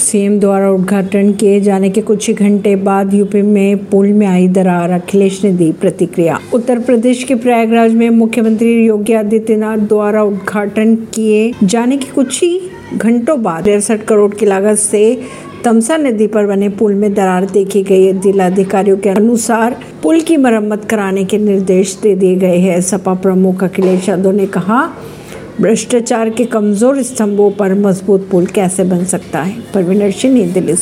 CM द्वारा उद्घाटन किए जाने के कुछ ही घंटे बाद यूपी में पुल में आई दरार। अखिलेश ने दी प्रतिक्रिया। उत्तर प्रदेश के प्रयागराज में मुख्यमंत्री योगी आदित्यनाथ द्वारा उद्घाटन किए जाने के कुछ ही घंटों बाद तिरसठ करोड़ की लागत से तमसा नदी पर बने पुल में दरार देखी गई। है जिलाधिकारियों के अनुसार पुल की मरम्मत कराने के निर्देश दे दिए गए हैं। सपा प्रमुख अखिलेश यादव ने कहा भ्रष्टाचार के कमज़ोर स्तंभों पर मज़बूत पुल कैसे बन सकता है? परवीनर सिंह, नई दिल्ली से।